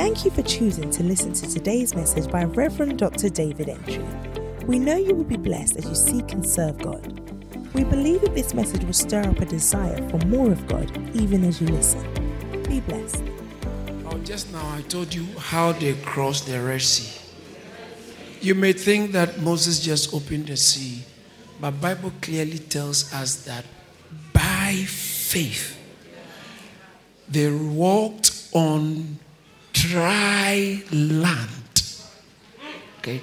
Thank you for choosing to listen to today's message by Reverend Dr. David Entry. We know you will be blessed as you seek and serve God. We believe that this message will stir up a desire for more of God even as you listen. Be blessed. Oh, just now I told you how they crossed the Red Sea. You may think that Moses just opened the sea, but Bible clearly tells us that by faith they walked on dry land. Okay?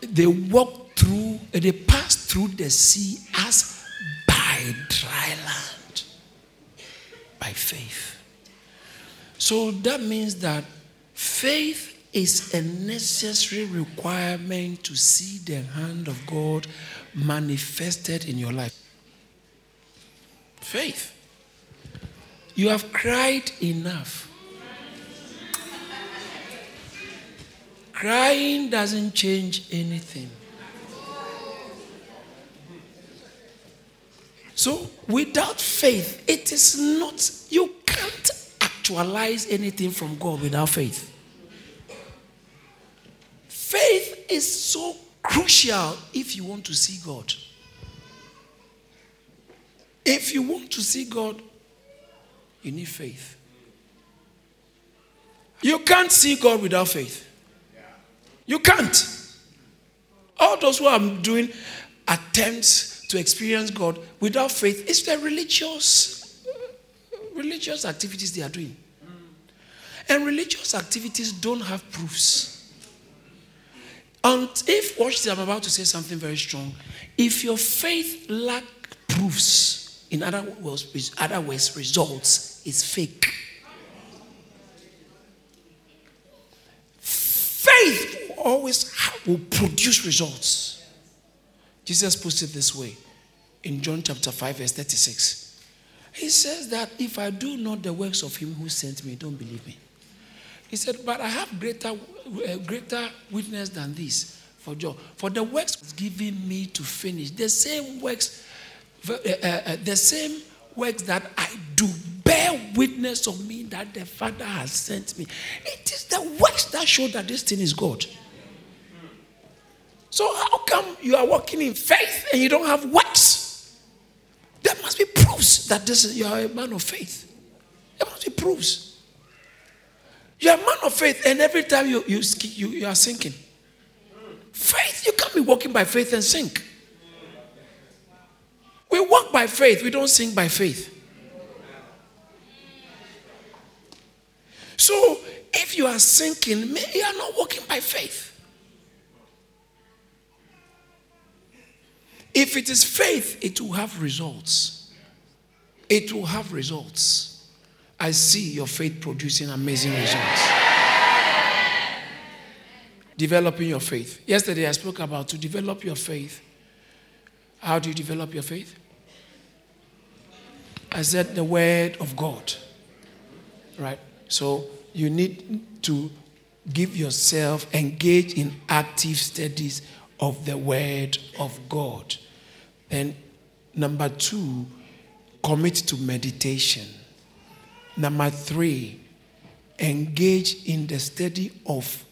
They walked through, they passed through the sea as by dry land. By faith. So that means that faith is a necessary requirement to see the hand of God manifested in your life. Faith. You have cried enough. Crying doesn't change anything. So, without faith, it is not, you can't actualize anything from God without faith. Faith is so crucial if you want to see God. If you want to see God, you need faith. You can't see God without faith. You can't. All those who are doing attempts to experience God without faith, it's their religious religious activities they are doing. And religious activities don't have proofs. And if, watch this, I'm about to say something very strong. If your faith lack proofs, in other words, other words, results, is fake. Faith always will produce results. Jesus puts it this way in John chapter 5, verse 36. He says that if I do not the works of him who sent me, don't believe me. He said, But I have greater, uh, greater witness than this for John. For the works given me to finish, the same works, uh, uh, the same works that I do bear witness of me that the Father has sent me. It is the works that show that this thing is God. So how come you are walking in faith and you don't have works? There must be proofs that this is, you are a man of faith. There must be proofs. You're a man of faith, and every time you, you, you, you are sinking. Faith, you can't be walking by faith and sink. We walk by faith, we don't sink by faith. So, if you are sinking, you are not walking by faith. If it is faith, it will have results. It will have results. I see your faith producing amazing results. Developing your faith. Yesterday I spoke about to develop your faith. How do you develop your faith? I said the word of God. Right? So you need to give yourself, engage in active studies of the word of God. And number two, commit to meditation. Number three, engage in the study of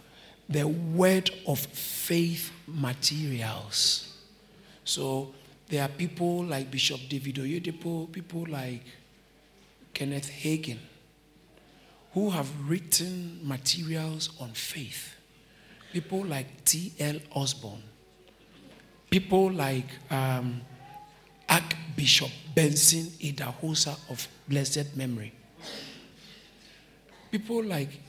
the word of faith materials. So there are people like Bishop David Oyedepo, people like Kenneth Hagin, who have written materials on faith. People like T.L. Osborn, people like um, Archbishop Benson Idahosa of blessed memory. People like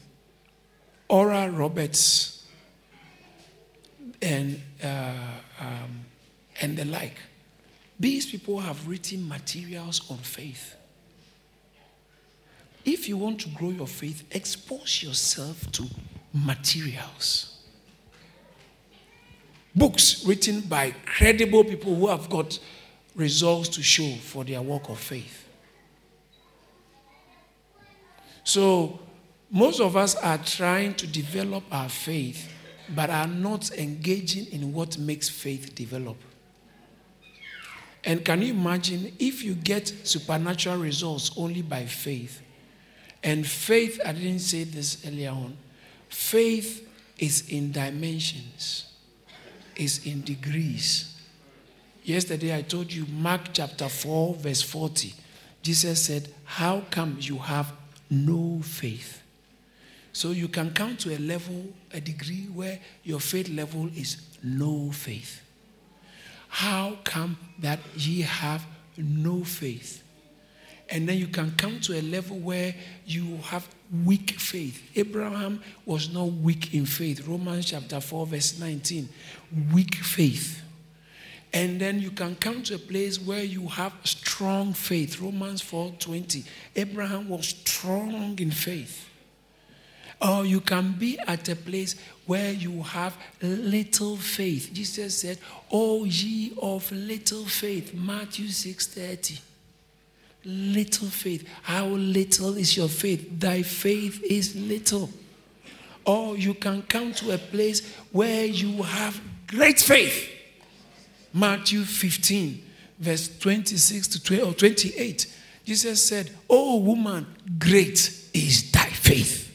Oral Roberts and, uh, um, and the like. These people have written materials on faith. If you want to grow your faith, expose yourself to materials. Books written by credible people who have got results to show for their work of faith. So, most of us are trying to develop our faith, but are not engaging in what makes faith develop. And can you imagine if you get supernatural results only by faith? And faith, I didn't say this earlier on, faith is in dimensions, is in degrees. Yesterday I told you, Mark chapter 4, verse 40. Jesus said, How come you have no faith? So you can come to a level, a degree where your faith level is no faith. How come that ye have no faith? And then you can come to a level where you have weak faith. Abraham was not weak in faith. Romans chapter 4, verse 19. Weak faith. And then you can come to a place where you have strong faith. Romans 4 20. Abraham was strong in faith. Or you can be at a place where you have little faith. Jesus said, "O ye of little faith." Matthew 6:30. Little faith. How little is your faith? Thy faith is little. Or you can come to a place where you have great faith. Matthew 15, verse 26 to 20, or 28. Jesus said, Oh, woman, great is thy faith.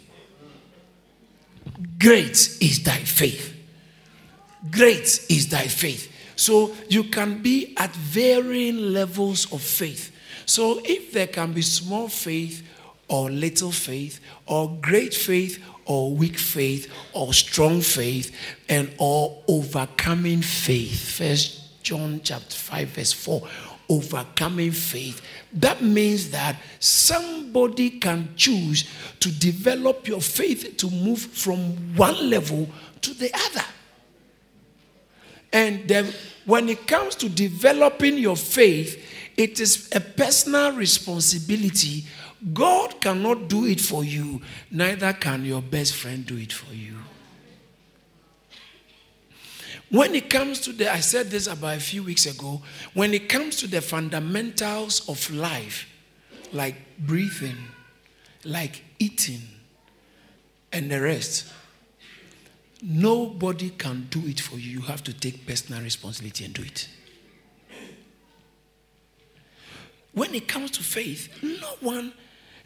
Great is thy faith. Great is thy faith. So you can be at varying levels of faith. So if there can be small faith or little faith or great faith or weak faith or strong faith and or overcoming faith. First John chapter 5 verse 4 overcoming faith. That means that somebody can choose to develop your faith to move from one level to the other. And then when it comes to developing your faith, it is a personal responsibility. God cannot do it for you, neither can your best friend do it for you. When it comes to the, I said this about a few weeks ago, when it comes to the fundamentals of life, like breathing, like eating, and the rest, nobody can do it for you. You have to take personal responsibility and do it. When it comes to faith, no one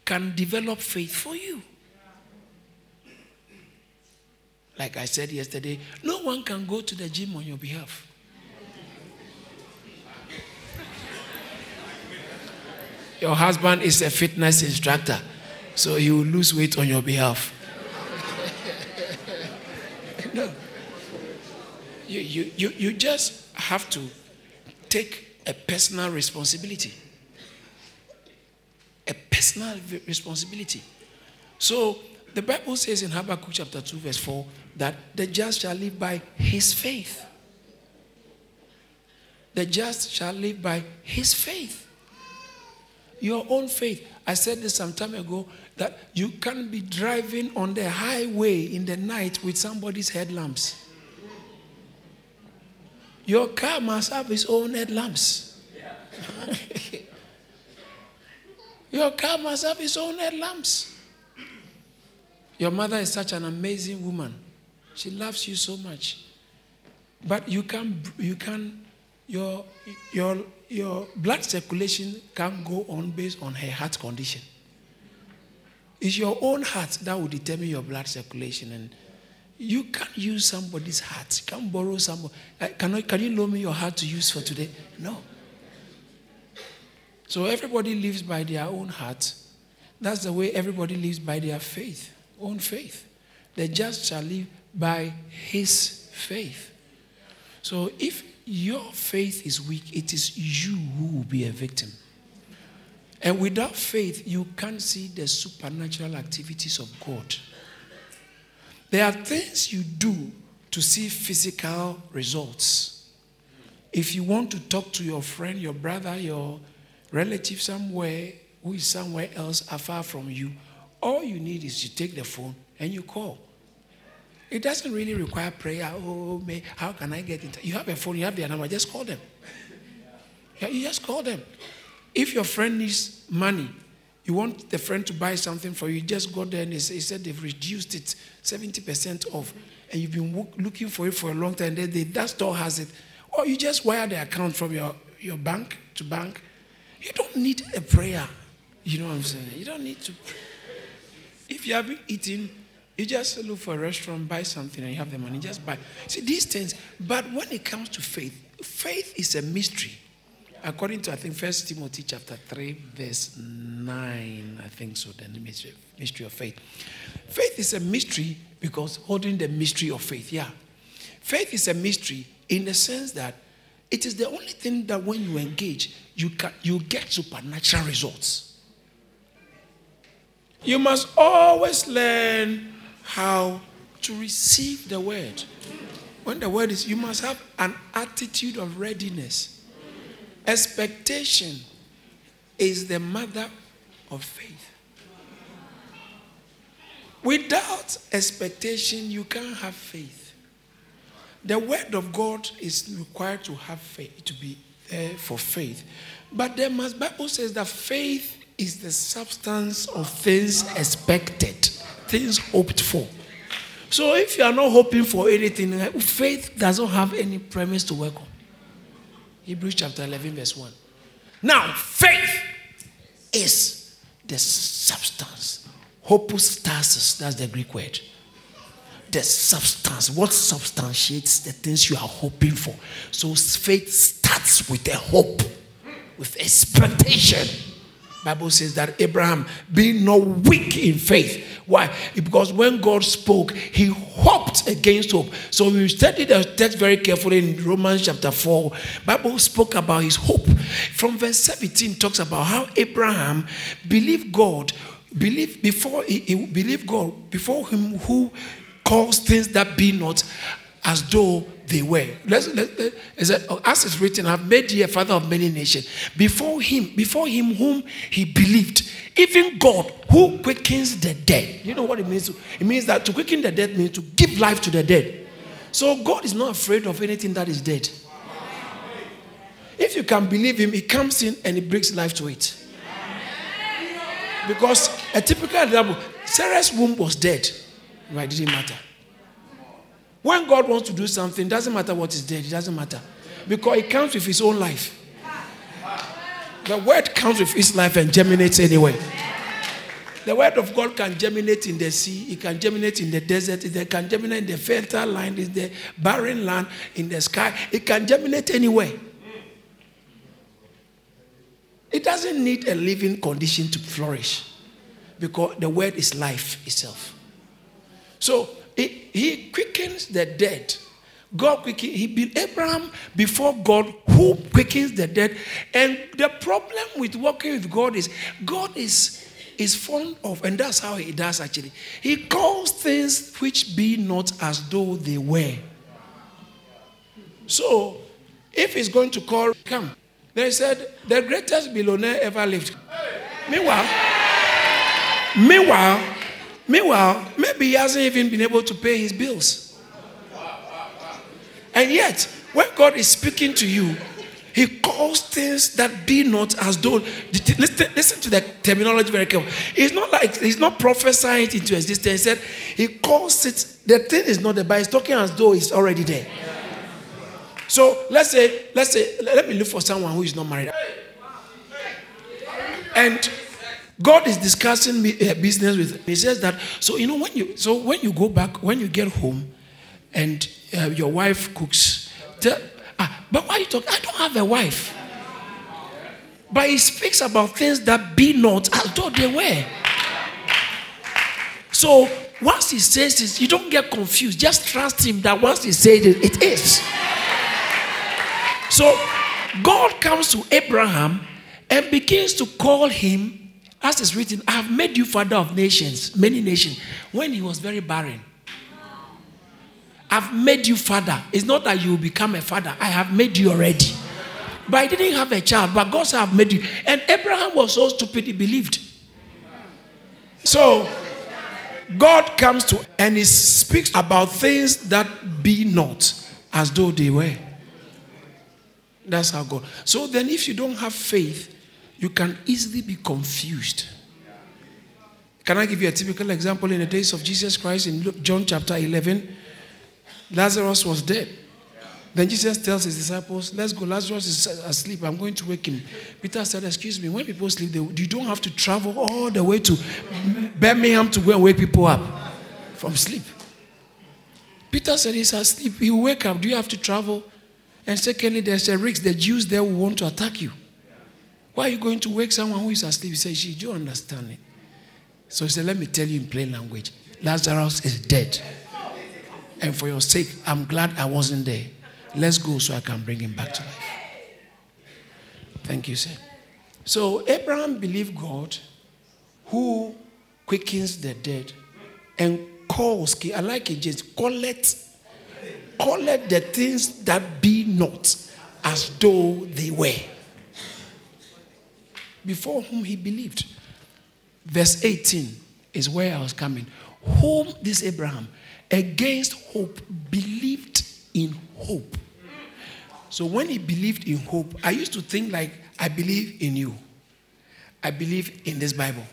can develop faith for you. Like I said yesterday, no one can go to the gym on your behalf. Your husband is a fitness instructor, so he will lose weight on your behalf. no. You, you, you, you just have to take a personal responsibility. Personal responsibility. So the Bible says in Habakkuk chapter 2, verse 4, that the just shall live by his faith. The just shall live by his faith. Your own faith. I said this some time ago that you can't be driving on the highway in the night with somebody's headlamps. Your car must have its own headlamps. Your car must have its own headlamps. Your mother is such an amazing woman. She loves you so much. But you can you can your your your blood circulation can go on based on her heart condition. It's your own heart that will determine your blood circulation and you can't use somebody's heart. You can't borrow somebody. Uh, can, I, can you loan me your heart to use for today? No. So everybody lives by their own heart. That's the way everybody lives by their faith, own faith. The just shall live by his faith. So if your faith is weak, it is you who will be a victim. And without faith, you can't see the supernatural activities of God. There are things you do to see physical results. If you want to talk to your friend, your brother, your relative somewhere who is somewhere else afar from you, all you need is to take the phone and you call. It doesn't really require prayer. Oh, may, how can I get it? You have a phone, you have their number, just call them. Yeah, you just call them. If your friend needs money, you want the friend to buy something for you, just go there and he said they've reduced it 70% off, and you've been looking for it for a long time. Then that store has it. Or you just wire the account from your, your bank to bank. You don't need a prayer. You know what I'm saying? You don't need to. Pray. If you have been eating You just look for a restaurant, buy something, and you have the money. Just buy. See these things. But when it comes to faith, faith is a mystery. According to I think First Timothy chapter three, verse nine, I think so. The mystery, mystery of faith. Faith is a mystery because holding the mystery of faith. Yeah, faith is a mystery in the sense that it is the only thing that when you engage, you can you get supernatural results. You must always learn how to receive the word. When the word is, you must have an attitude of readiness. Expectation is the mother of faith. Without expectation, you can't have faith. The word of God is required to have faith, to be there for faith. But the Bible says that faith is the substance of things expected, things hoped for. So if you are not hoping for anything, faith doesn't have any premise to work on. Hebrews chapter 11, verse 1. Now, faith is the substance. hupostasis, that's the Greek word. The substance. What substantiates the things you are hoping for? So faith starts with a hope, with expectation. Bible says that Abraham, being not weak in faith, why? Because when God spoke, he hoped against hope. So we studied the text very carefully in Romans chapter 4. Bible spoke about his hope. From verse 17 talks about how Abraham believed God, believed before he, he believed God, before him who calls things that be not as though they were. Let's, let, let, oh, as it's written, I've made you a father of many nations. Before him, before him whom he believed, even God who quickens the dead. You know what it means? It means that to quicken the dead means to give life to the dead. So God is not afraid of anything that is dead. If you can believe him, he comes in and he brings life to it. Because a typical example, Sarah's womb was dead. Right, it didn't matter. When God wants to do something, doesn't matter what is dead, it doesn't matter. Because it comes with his own life. The word comes with his life and germinates anyway. The word of God can germinate in the sea, it can germinate in the desert, it can germinate in the fertile land, in the barren land, in the sky. It can germinate anywhere. It doesn't need a living condition to flourish because the word is life itself. So he, quickens the dead. God quickens, he be Abraham before God who quickens the dead. And the problem with working with God is God is is fond of, and that's how he does actually. He calls things which be not as though they were. So, if he's going to call, come. They said, the greatest billionaire ever lived. Meanwhile, meanwhile, Meanwhile, maybe he hasn't even been able to pay his bills. And yet, when God is speaking to you, he calls things that be not as though. Listen, listen to the terminology very carefully. It's not like he's not prophesying it into existence. He said he calls it. The thing is not there, but he's talking as though it's already there. So let's say, let's say, let me look for someone who is not married. And God is discussing uh, business with. Him. He says that. So you know when you so when you go back when you get home, and uh, your wife cooks. Tell, ah, but why you talk? I don't have a wife. But he speaks about things that be not as though they were. So once he says this, you don't get confused. Just trust him that once he says it, it is. So God comes to Abraham and begins to call him as is written, I have made you father of nations, many nations, when he was very barren. I've made you father. It's not that you become a father. I have made you already. But I didn't have a child, but God said, I've made you. And Abraham was so stupid, he believed. So, God comes to and he speaks about things that be not as though they were. That's how God. So then, if you don't have faith, you can easily be confused. Can I give you a typical example in the days of Jesus Christ in John chapter 11? Lazarus was dead. Then Jesus tells his disciples, Let's go. Lazarus is asleep. I'm going to wake him. Peter said, Excuse me, when people sleep, they, you don't have to travel all the way to Birmingham to go and wake people up. from sleep. Peter said he's asleep. He will wake up. Do you have to travel? And secondly, there's a risk. The Jews there will want to attack you. Why are you going to wake someone who is asleep? He said, she, do you understand it? So he said, let me tell you in plain language. Lazarus is dead. And for your sake, I'm glad I wasn't there. Let's go so I can bring him back to life. Thank you, sir. So Abraham believed God who quickens the dead and calls, I like it, just call it, call it the things that be not as though they were. Before whom he believed. Verse 18 is where I was coming. Whom this Abraham, against hope, believed in hope. So when he believed in hope, I used to think like, I believe in you. I believe in this Bible.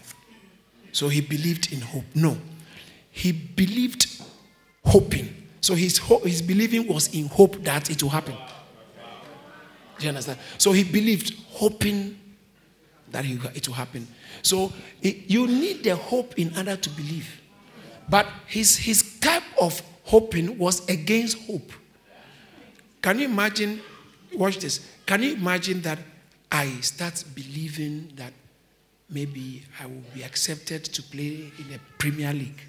So he believed in hope. No. He believed hoping. So his, his believing was in hope that it will happen. Do you understand? So he believed, hoping that it will happen. So you need the hope in order to believe. But his, his type of hoping was against hope. Can you imagine? Watch this. Can you imagine that I start believing that maybe I will be accepted to play in the Premier League?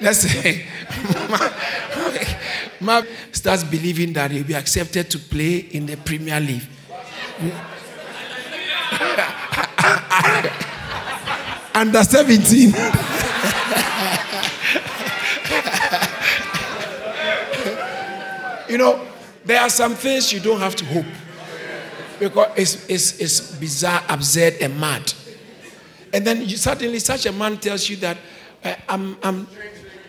Let's say Mark starts believing that he'll be accepted to play in the Premier League. Under 17. you know, there are some things you don't have to hope because it's, it's, it's bizarre, absurd, and mad. And then you, suddenly, such a man tells you that uh, I'm, I'm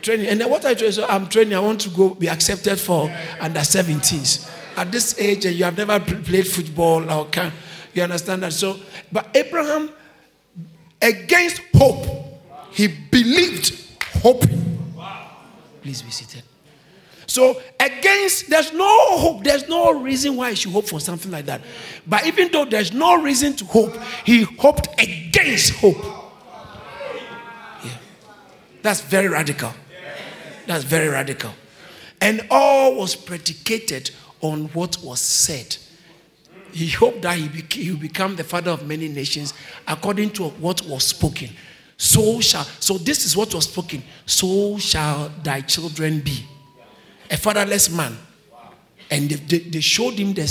training. And then what I do is I'm training, I want to go be accepted for under 17s. At this age, you have never played football or can you understand that? So, but Abraham, against hope, he believed hoping. Please be seated. So, against, there's no hope, there's no reason why he should hope for something like that. But even though there's no reason to hope, he hoped against hope. That's very radical. That's very radical. And all was predicated on what was said. He hoped that he, he would become the father of many nations according to what was spoken. So shall, so this is what was spoken. So shall thy children be. A fatherless man. And they, they, showed him the,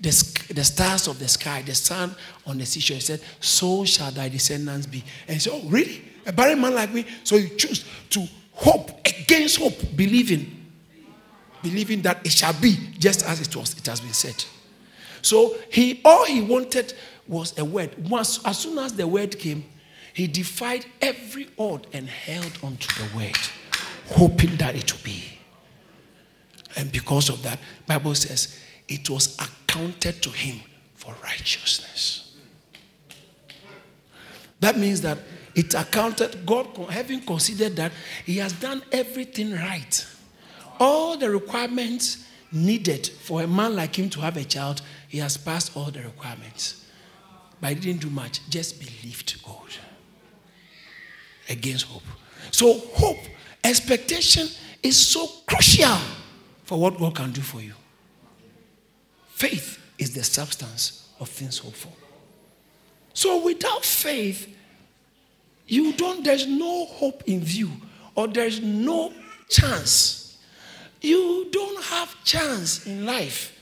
the, the, stars of the sky, the sun on the seashore. He said, So shall thy descendants be. And he said, Oh, really? A barren man like me? So you choose to hope against hope, believing. Believing that it shall be just as it was, it has been said. So he all he wanted was a word. Once as soon as the word came, he defied every odd and held onto the word, hoping that it would be. And because of that, Bible says it was accounted to him for righteousness. That means that it accounted, God having considered that he has done everything right. All the requirements needed for a man like him to have a child, he has passed all the requirements. But he didn't do much, just believed God against hope. So, hope, expectation is so crucial for what God can do for you. Faith is the substance of things hoped for. So, without faith, you don't, there's no hope in view, or there's no chance. You don't have chance in life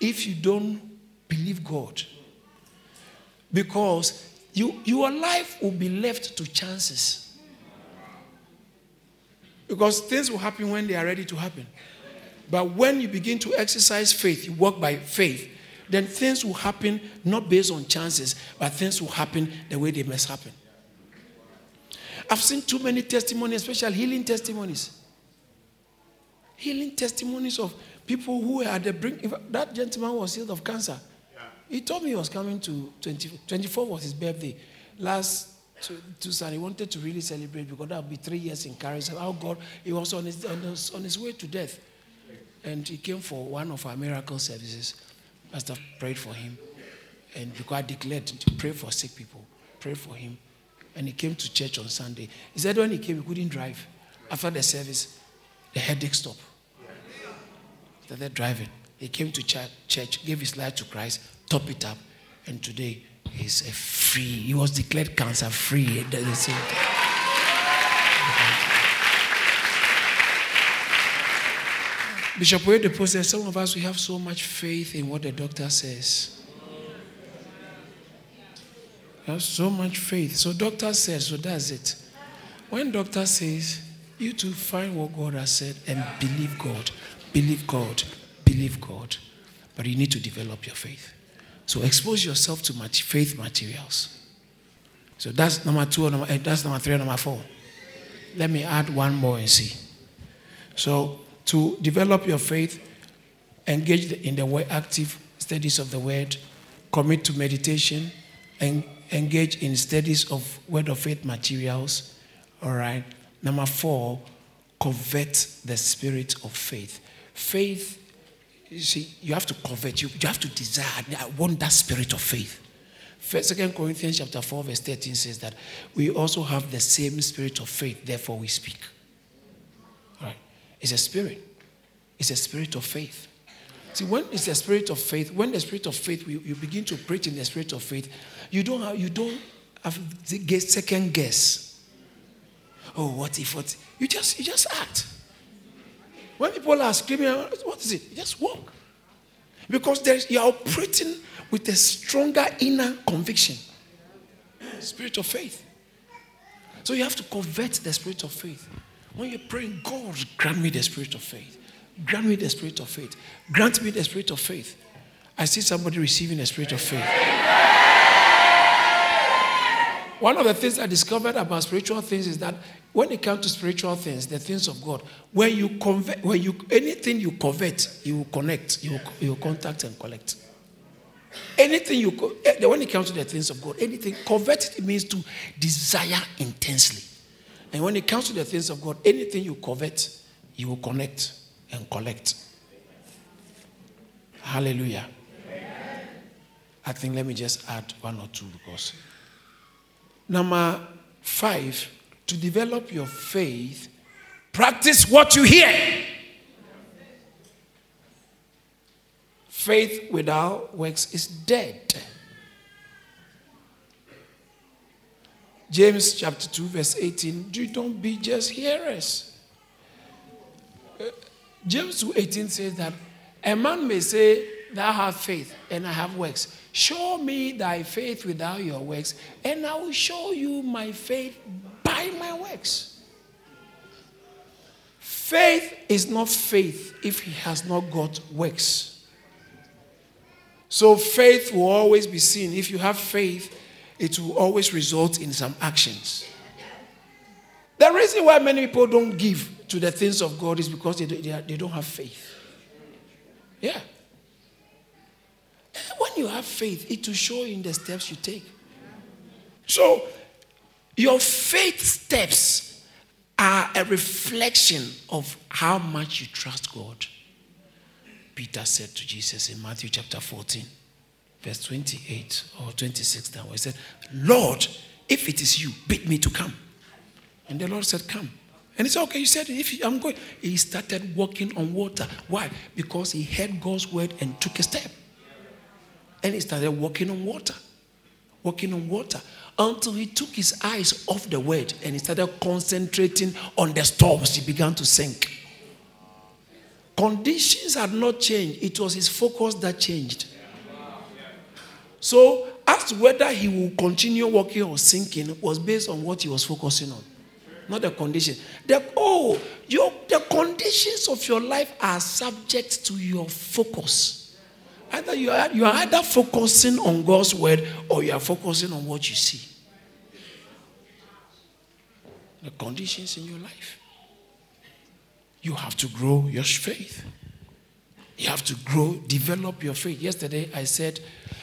if you don't believe God. Because you, your life will be left to chances. Because things will happen when they are ready to happen. But when you begin to exercise faith, you walk by faith, then things will happen not based on chances, but things will happen the way they must happen. I've seen too many testimonies, especially healing testimonies. Healing testimonies of people who were at the brink. That gentleman was healed of cancer. Yeah. He told me he was coming to 20, 24 was his birthday. Last Tucson, he wanted to really celebrate because that would be three years in Caris. How God, he was on his, on his, on his way to death. And he came for one of our miracle services. Pastor prayed for him. And because I declared to pray for sick people, pray for him and he came to church on Sunday. He said when he came, he couldn't drive. After the service, the headache stopped. Started driving. He came to church, gave his life to Christ, top it up, and today he's a free. He was declared cancer free. Bishop Oyedepo said, Some of us, we have so much faith in what the doctor says. So much faith. So, doctor says, so that's it. When doctor says, you to find what God has said and believe God, believe God, believe God. But you need to develop your faith. So, expose yourself to faith materials. So, that's number two, number, eh, that's number three, number four. Let me add one more and see. So, to develop your faith, engage in the way active studies of the word, commit to meditation, and engage in studies of word of faith materials. All right. Number four, covet the spirit of faith. Faith, you see, you have to covet, you, you have to desire. I want that spirit of faith. Second Corinthians chapter 4, verse 13 says that we also have the same spirit of faith, therefore we speak. All right. It's a spirit. It's a spirit of faith. See, when it's a spirit of faith, when the spirit of faith, we, you begin to preach in the spirit of faith, you don't have, you don't have second guess. Oh, what if, what? You just, you just act. When people are screaming, what is it? You just walk. Because there's, you're operating with a stronger inner conviction. Spirit of faith. So you have to convert the spirit of faith. When you're praying, God, grant me the spirit of faith. Grant me the spirit of faith. Grant me the spirit of faith. I see somebody receiving the spirit of faith. One of the things I discovered about spiritual things is that when it comes to spiritual things, the things of God, when you convert, when you anything you covet, you will connect, you will, you will contact and collect. Anything you eh, when it comes to the things of God, anything covet means to desire intensely. And when it comes to the things of God, anything you covet, you will connect and collect. Hallelujah. I think let me just add one or two because. Number five, to develop your faith, practice what you hear. Faith without works is dead. James chapter 2, verse 18. Do you don't be just hearers. Uh, James 2 18 says that a man may say, Thou have faith, and I have works. Show me thy faith without your works, and I will show you my faith by my works. Faith is not faith if he has not got works. So faith will always be seen. If you have faith, it will always result in some actions. The reason why many people don't give to the things of God is because they, they, they don't have faith. Yeah. You have faith, it will show you in the steps you take. So, your faith steps are a reflection of how much you trust God. Peter said to Jesus in Matthew chapter 14 verse 28 or 26 down, he said, Lord, if it is you, bid me to come. And the Lord said, Come. And he said, Okay, you said, if I'm going. He started walking on water. Why? Because he heard God's word and took a step. And he started walking on water. Walking on water. Until he took his eyes off the word and he started concentrating on the storms. He began to sink. Conditions had not changed, it was his focus that changed. So, as to whether he will continue walking or sinking was based on what he was focusing on, not the condition. The, oh, your, the conditions of your life are subject to your focus. Either you are, you are either focusing on God's word or you are focusing on what you see. The conditions in your life. You have to grow your faith. You have to grow, develop your faith. Yesterday I said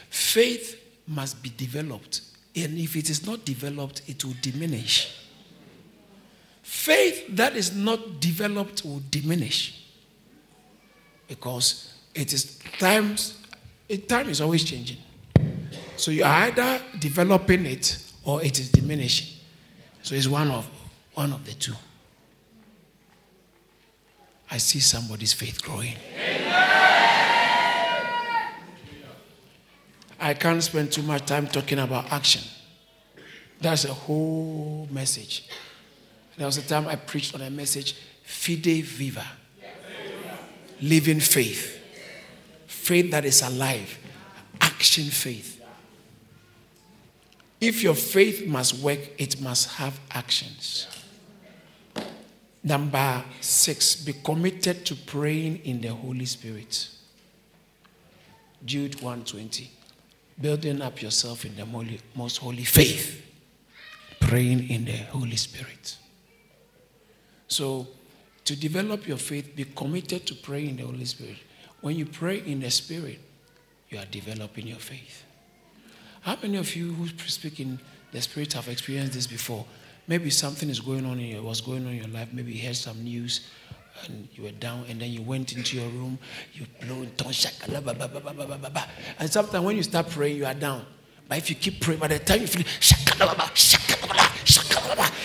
Faith must be developed. And if it is not developed, it will diminish. Faith that is not developed will diminish. Because it is times, time is always changing. So you are either developing it or it is diminishing. So it's one of one of the two. I see somebody's faith growing. I can't spend too much time talking about action. That's a whole message. There was a time I preached on a message, Fide Viva. Living faith. Faith that is alive. Action faith. If your faith must work, it must have actions. Number six, be committed to praying in the Holy Spirit. Jude 120. Building up yourself in the most holy faith. Praying in the Holy Spirit. So, to develop your faith, be committed to praying in the Holy Spirit. When you pray in the Spirit, you are developing your faith. How many of you who speak in the Spirit have experienced this before? Maybe something is going on in your, going on in your life. Maybe you heard some news and you were down and then you went into your room, you blow in tongues, and sometimes when you start praying, you are down. But if you keep praying, by the time you finish,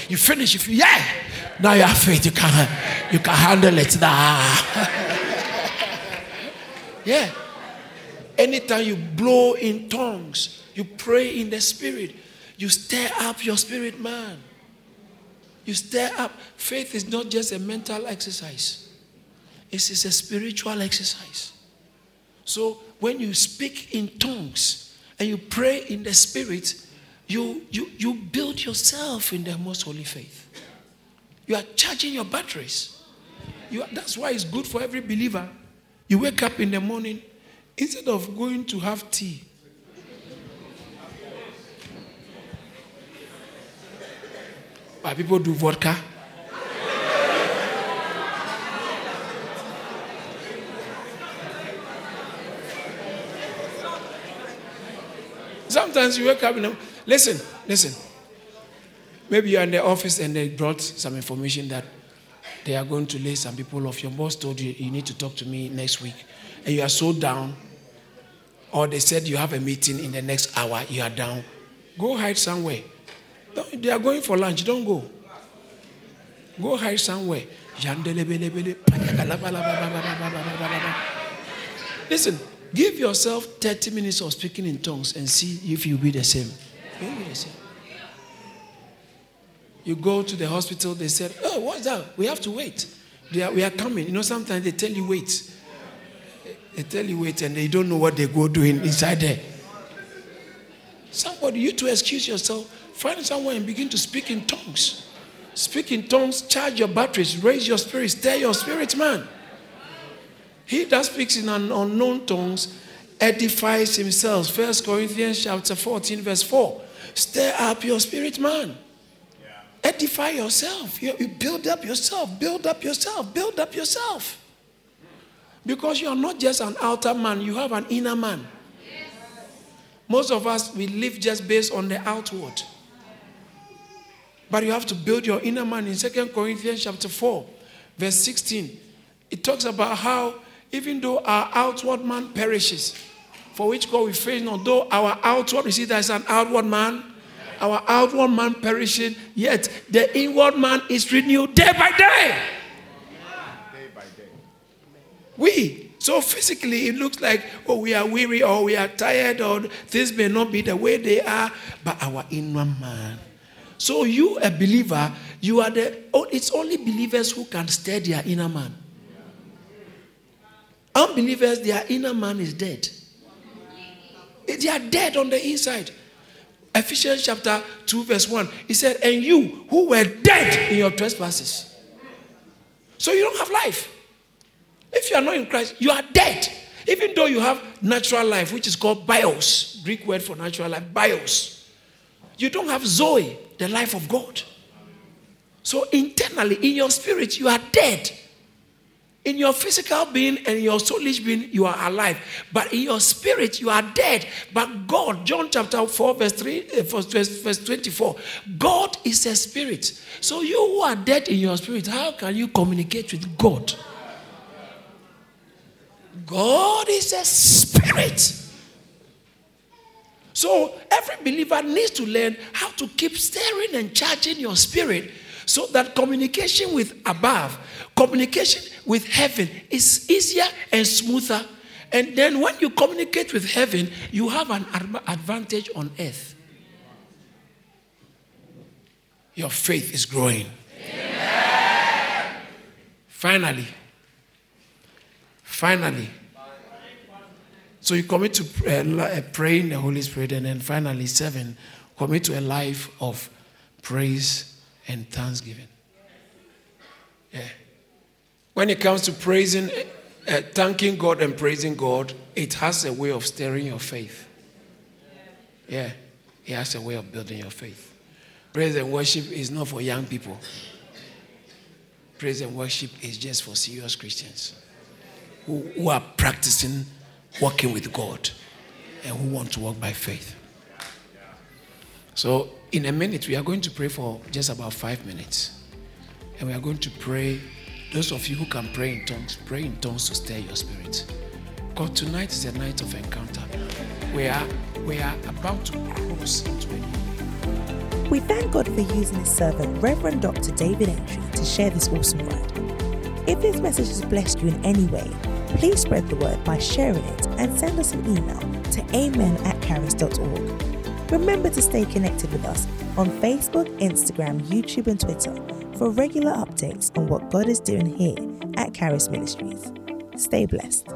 you finish, you feel, yeah, now you have faith, you can, you can handle it now. yeah. Anytime you blow in tongues, you pray in the spirit, you stir up your spirit man. You stir up. Faith is not just a mental exercise, it is a spiritual exercise. So when you speak in tongues and you pray in the spirit, you, you, you build yourself in the most holy faith. You are charging your batteries. You that's why it's good for every believer. You wake up in the morning, instead of going to have tea, Why people do vodka? Sometimes you wake up and listen, listen. Maybe you're in the office and they brought some information that they are going to lay some people off. Your boss told you you need to talk to me next week, and you are so down. Or they said you have a meeting in the next hour, you are down. Go hide somewhere. They are going for lunch. Don't go. Go hide somewhere. Listen, give yourself 30 minutes of speaking in tongues and see if you'll be the same. You'll be the same. You go to the hospital, they said, Oh, what's that? We have to wait. Are, we are coming. You know, sometimes they tell you wait. They tell you wait and they don't know what they go doing inside there. Somebody, you to excuse yourself Find someone and begin to speak in tongues. Speak in tongues, charge your batteries, raise your spirit, stir your spirit, man. He that speaks in an unknown tongues edifies himself. First Corinthians chapter 14, verse 4. Stir up your spirit, man. Edify yourself. You, you build up yourself, build up yourself, build up yourself. Because you are not just an outer man, you have an inner man. Most of us, we live just based on the outward. But you have to build your inner man in Second Corinthians chapter 4, verse 16. It talks about how even though our outward man perishes, for which God we face not, though our outward, you see, there's an outward man, our outward man perishing, yet the inward man is renewed day by day. Day by day. We, so physically it looks like, oh, we are weary or we are tired or things may not be the way they are, but our inner man so you, a believer, you are the. Oh, it's only believers who can stir their inner man. Unbelievers, their inner man is dead. They are dead on the inside. Ephesians chapter 2, verse 1. He said, And you who were dead in your trespasses. So you don't have life. If you are not in Christ, you are dead. Even though you have natural life, which is called bios, Greek word for natural life, bios. You don't have Zoe the life of God. So internally, in your spirit, you are dead. In your physical being and your soulish being, you are alive. But in your spirit, you are dead. But God, John chapter 4, verse 3, uh, verse, verse 24, God is a spirit. So you who are dead in your spirit, how can you communicate with God? God is a spirit. So every believer needs to learn how to keep stirring and charging your spirit so that communication with above, communication with heaven is easier and smoother. And then when you communicate with heaven, you have an advantage on earth. Your faith is growing. Amen. Finally, finally. So you commit to uh, praying the Holy Spirit, and then finally, seven, commit to a life of praise and thanksgiving. Yeah. When it comes to praising, uh, thanking God and praising God, it has a way of stirring your faith. Yeah, it has a way of building your faith. Praise and worship is not for young people. Praise and worship is just for serious Christians who, who are practicing walking with God and who want to walk by faith. So in a minute, we are going to pray for just about five minutes. And we are going to pray. Those of you who can pray in tongues, pray in tongues to stir your spirit. Because tonight is a night of encounter. We are, we are about to cross into a new We thank God for using his servant, Reverend Dr. David Entry, to share this awesome word. If this message has blessed you in any way, please spread the word by sharing it and send us an email to amen at charis.org. Remember to stay connected with us on Facebook, Instagram, YouTube, and Twitter for regular updates on what God is doing here at Charis Ministries. Stay blessed.